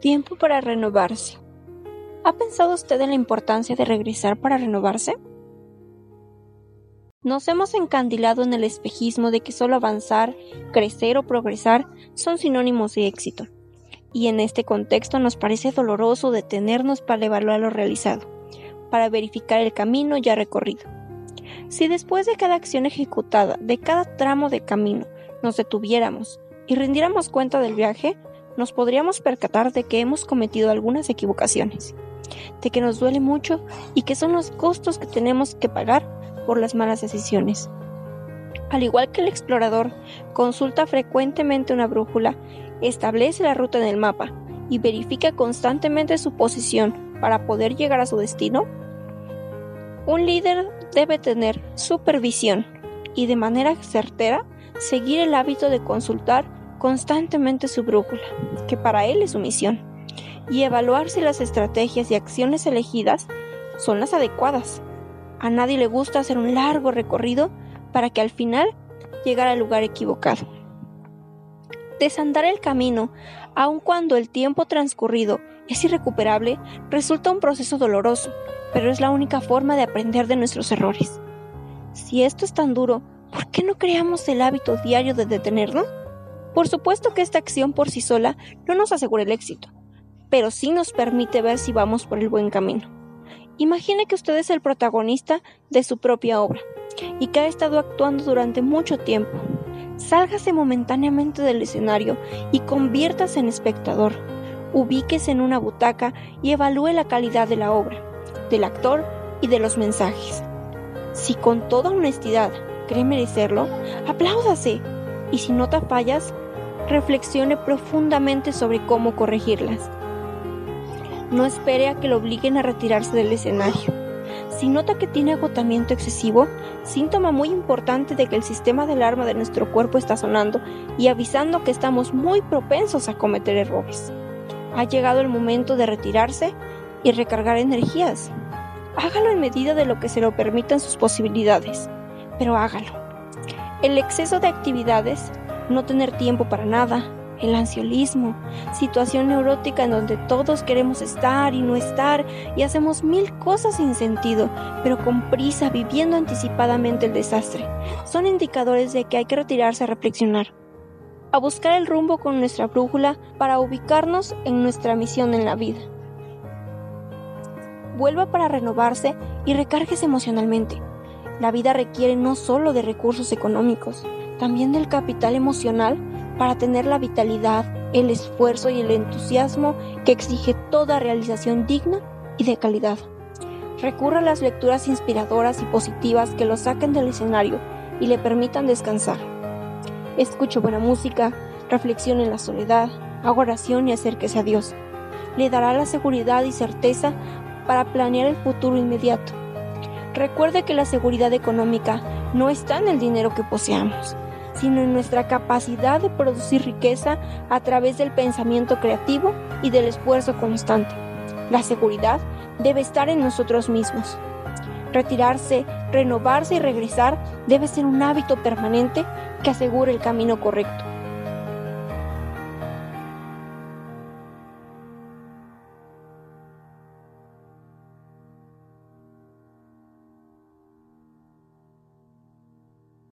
Tiempo para renovarse. ¿Ha pensado usted en la importancia de regresar para renovarse? Nos hemos encandilado en el espejismo de que solo avanzar, crecer o progresar son sinónimos de éxito. Y en este contexto nos parece doloroso detenernos para evaluar lo realizado, para verificar el camino ya recorrido. Si después de cada acción ejecutada, de cada tramo de camino, nos detuviéramos y rindiéramos cuenta del viaje, nos podríamos percatar de que hemos cometido algunas equivocaciones, de que nos duele mucho y que son los costos que tenemos que pagar por las malas decisiones. Al igual que el explorador consulta frecuentemente una brújula, establece la ruta en el mapa y verifica constantemente su posición para poder llegar a su destino, un líder debe tener supervisión y de manera certera seguir el hábito de consultar constantemente su brújula, que para él es su misión, y evaluar si las estrategias y acciones elegidas son las adecuadas. A nadie le gusta hacer un largo recorrido para que al final llegar al lugar equivocado. Desandar el camino, aun cuando el tiempo transcurrido es irrecuperable, resulta un proceso doloroso, pero es la única forma de aprender de nuestros errores. Si esto es tan duro, ¿por qué no creamos el hábito diario de detenernos? Por supuesto que esta acción por sí sola no nos asegura el éxito, pero sí nos permite ver si vamos por el buen camino. Imagine que usted es el protagonista de su propia obra y que ha estado actuando durante mucho tiempo. Sálgase momentáneamente del escenario y conviértase en espectador. Ubíquese en una butaca y evalúe la calidad de la obra, del actor y de los mensajes. Si con toda honestidad cree merecerlo, apláudase y si nota fallas, reflexione profundamente sobre cómo corregirlas. No espere a que lo obliguen a retirarse del escenario. Si nota que tiene agotamiento excesivo, síntoma muy importante de que el sistema de alarma de nuestro cuerpo está sonando y avisando que estamos muy propensos a cometer errores. Ha llegado el momento de retirarse y recargar energías. Hágalo en medida de lo que se lo permitan sus posibilidades, pero hágalo. El exceso de actividades, no tener tiempo para nada, el ansiolismo, situación neurótica en donde todos queremos estar y no estar y hacemos mil cosas sin sentido, pero con prisa viviendo anticipadamente el desastre. Son indicadores de que hay que retirarse a reflexionar, a buscar el rumbo con nuestra brújula para ubicarnos en nuestra misión en la vida. Vuelva para renovarse y recárguese emocionalmente. La vida requiere no solo de recursos económicos, también del capital emocional para tener la vitalidad, el esfuerzo y el entusiasmo que exige toda realización digna y de calidad. Recurra a las lecturas inspiradoras y positivas que lo saquen del escenario y le permitan descansar. Escuche buena música, reflexione en la soledad, haga oración y acérquese a Dios. Le dará la seguridad y certeza para planear el futuro inmediato. Recuerde que la seguridad económica no está en el dinero que poseamos, sino en nuestra capacidad de producir riqueza a través del pensamiento creativo y del esfuerzo constante. La seguridad debe estar en nosotros mismos. Retirarse, renovarse y regresar debe ser un hábito permanente que asegure el camino correcto.